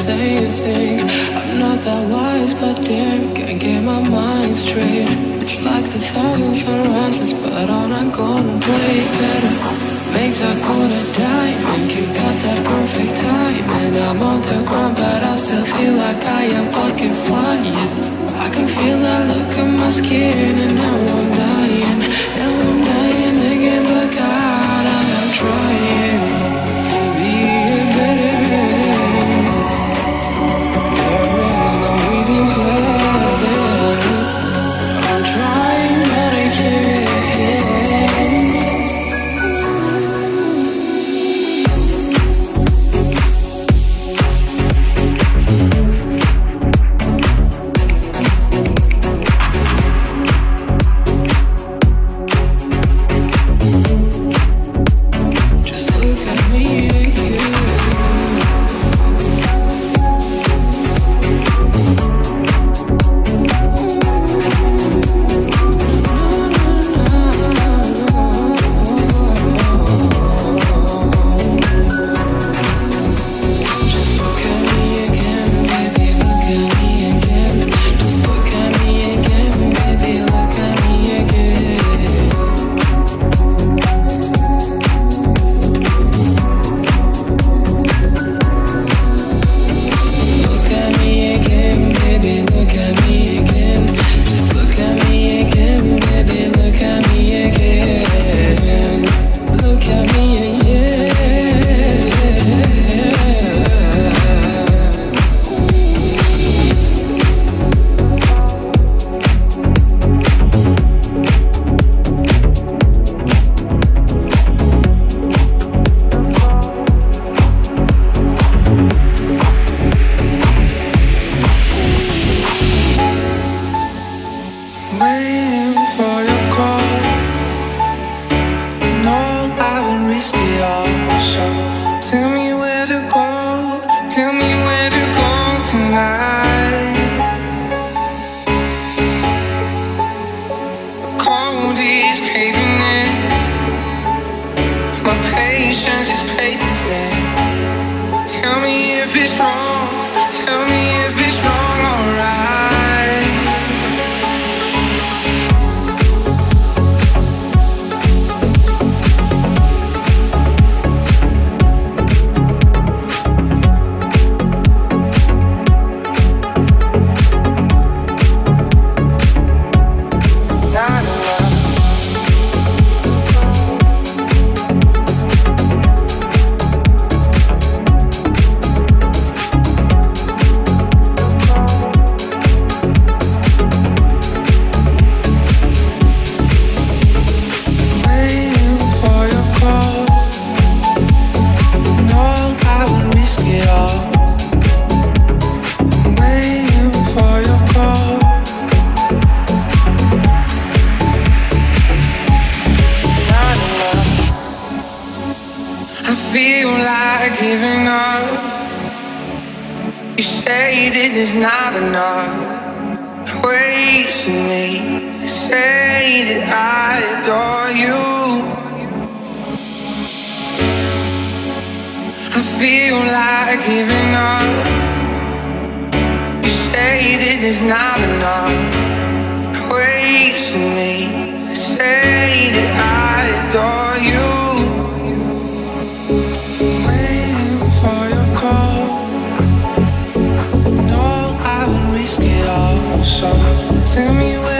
same thing. I'm not that wise, but damn, can't get my mind straight. It's like a thousand sunrises, but on a golden plate. Better make that corner diamond. You got that perfect timing. I'm on the ground, but I still feel like I am fucking flying. I can feel that look in my skin, and now I'm dying. is not enough. Wasting me, say that I adore you. I feel like giving up. You say that it's not enough. Wasting me, say that I. Tell me where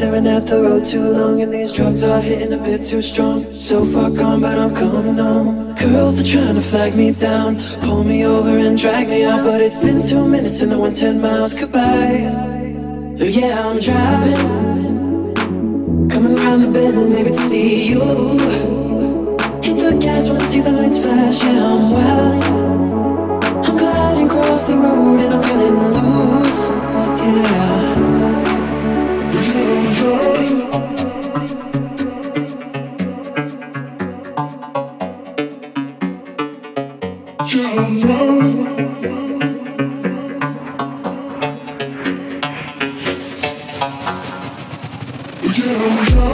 staring at the road too long And these drugs are hitting a bit too strong. So far gone but I'm coming home. Girl, they're trying to flag me down. Pull me over and drag me out But it's been two minutes and I went ten miles Goodbye. Oh, yeah, I'm driving. Coming round the bend, maybe to see you. Hit the gas when I see the lights flash Yeah, I'm wilding. I'm gliding across the road and I'm feeling Don't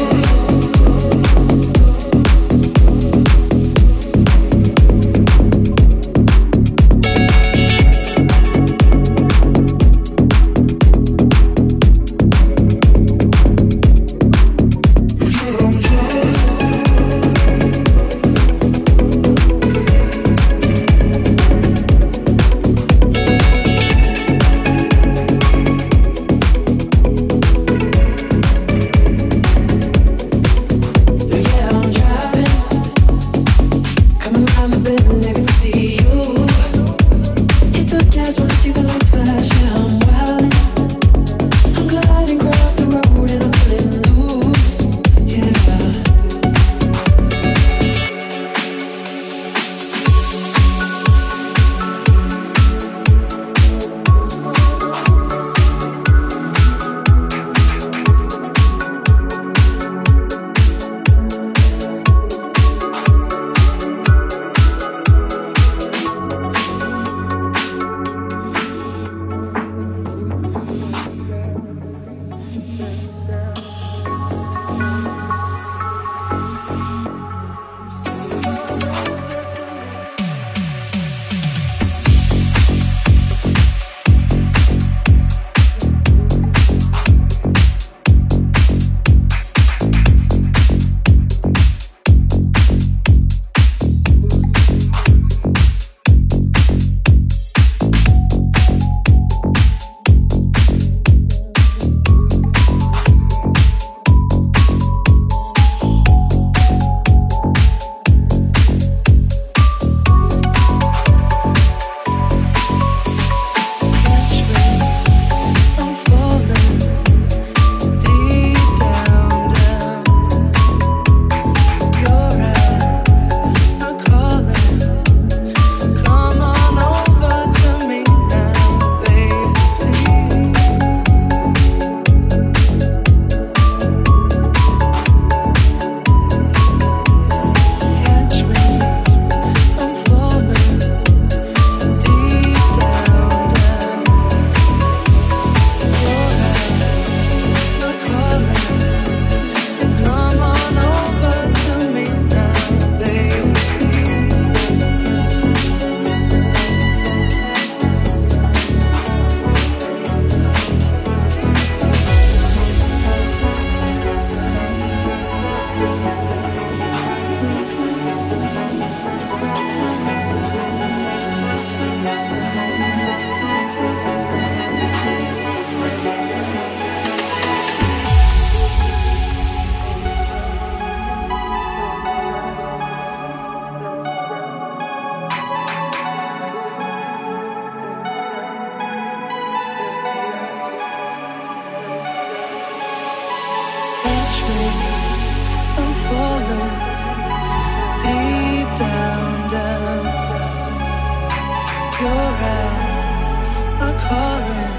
calling.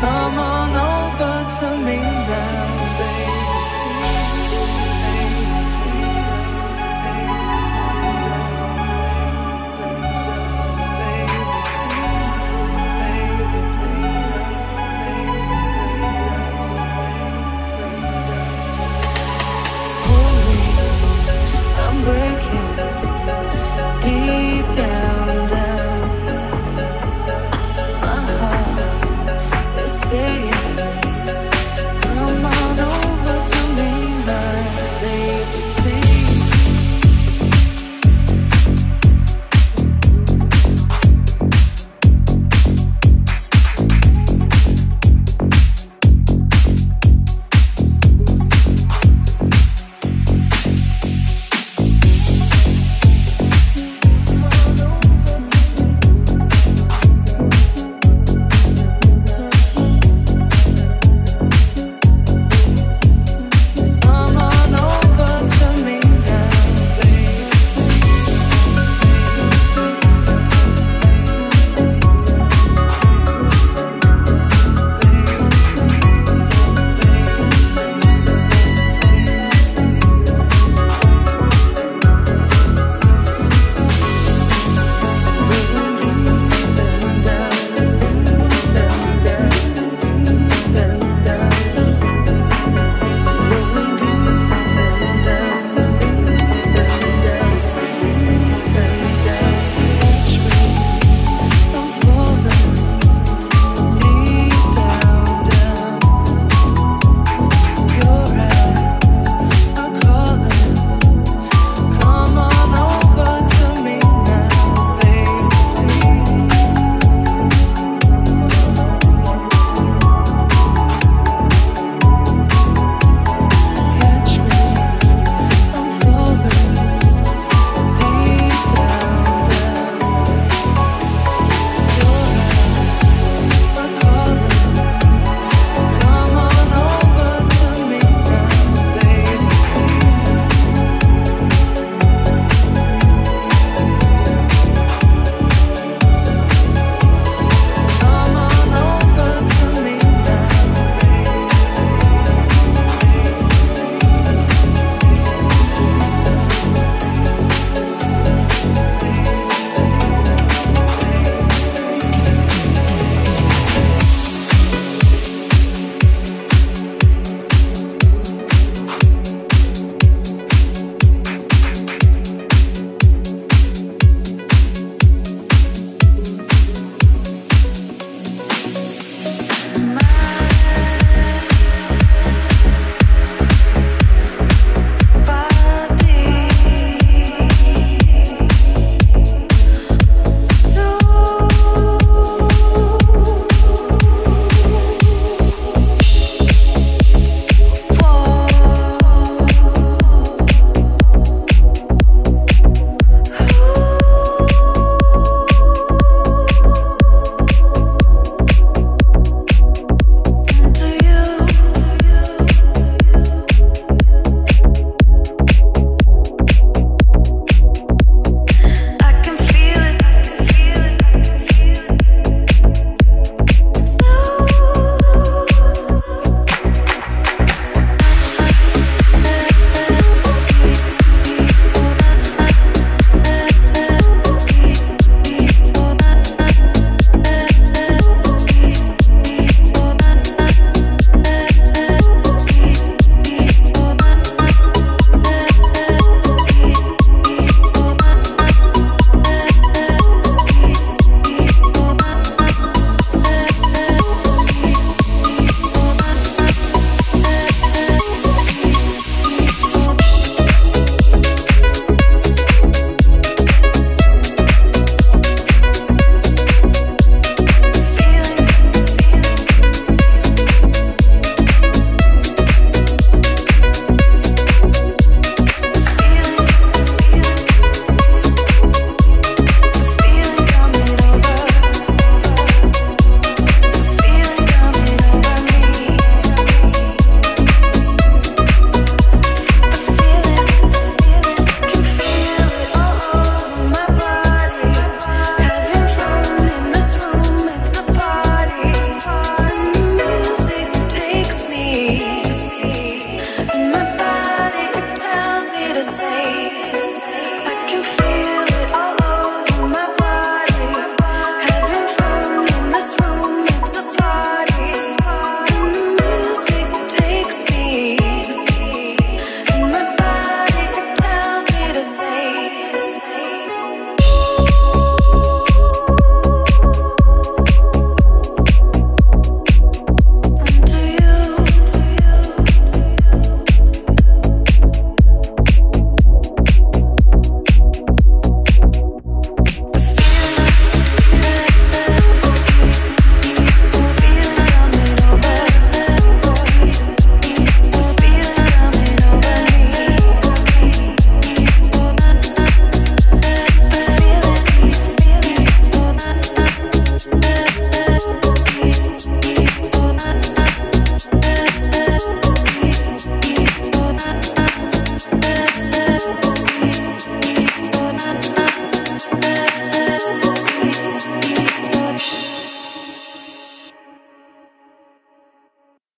Come on over to me.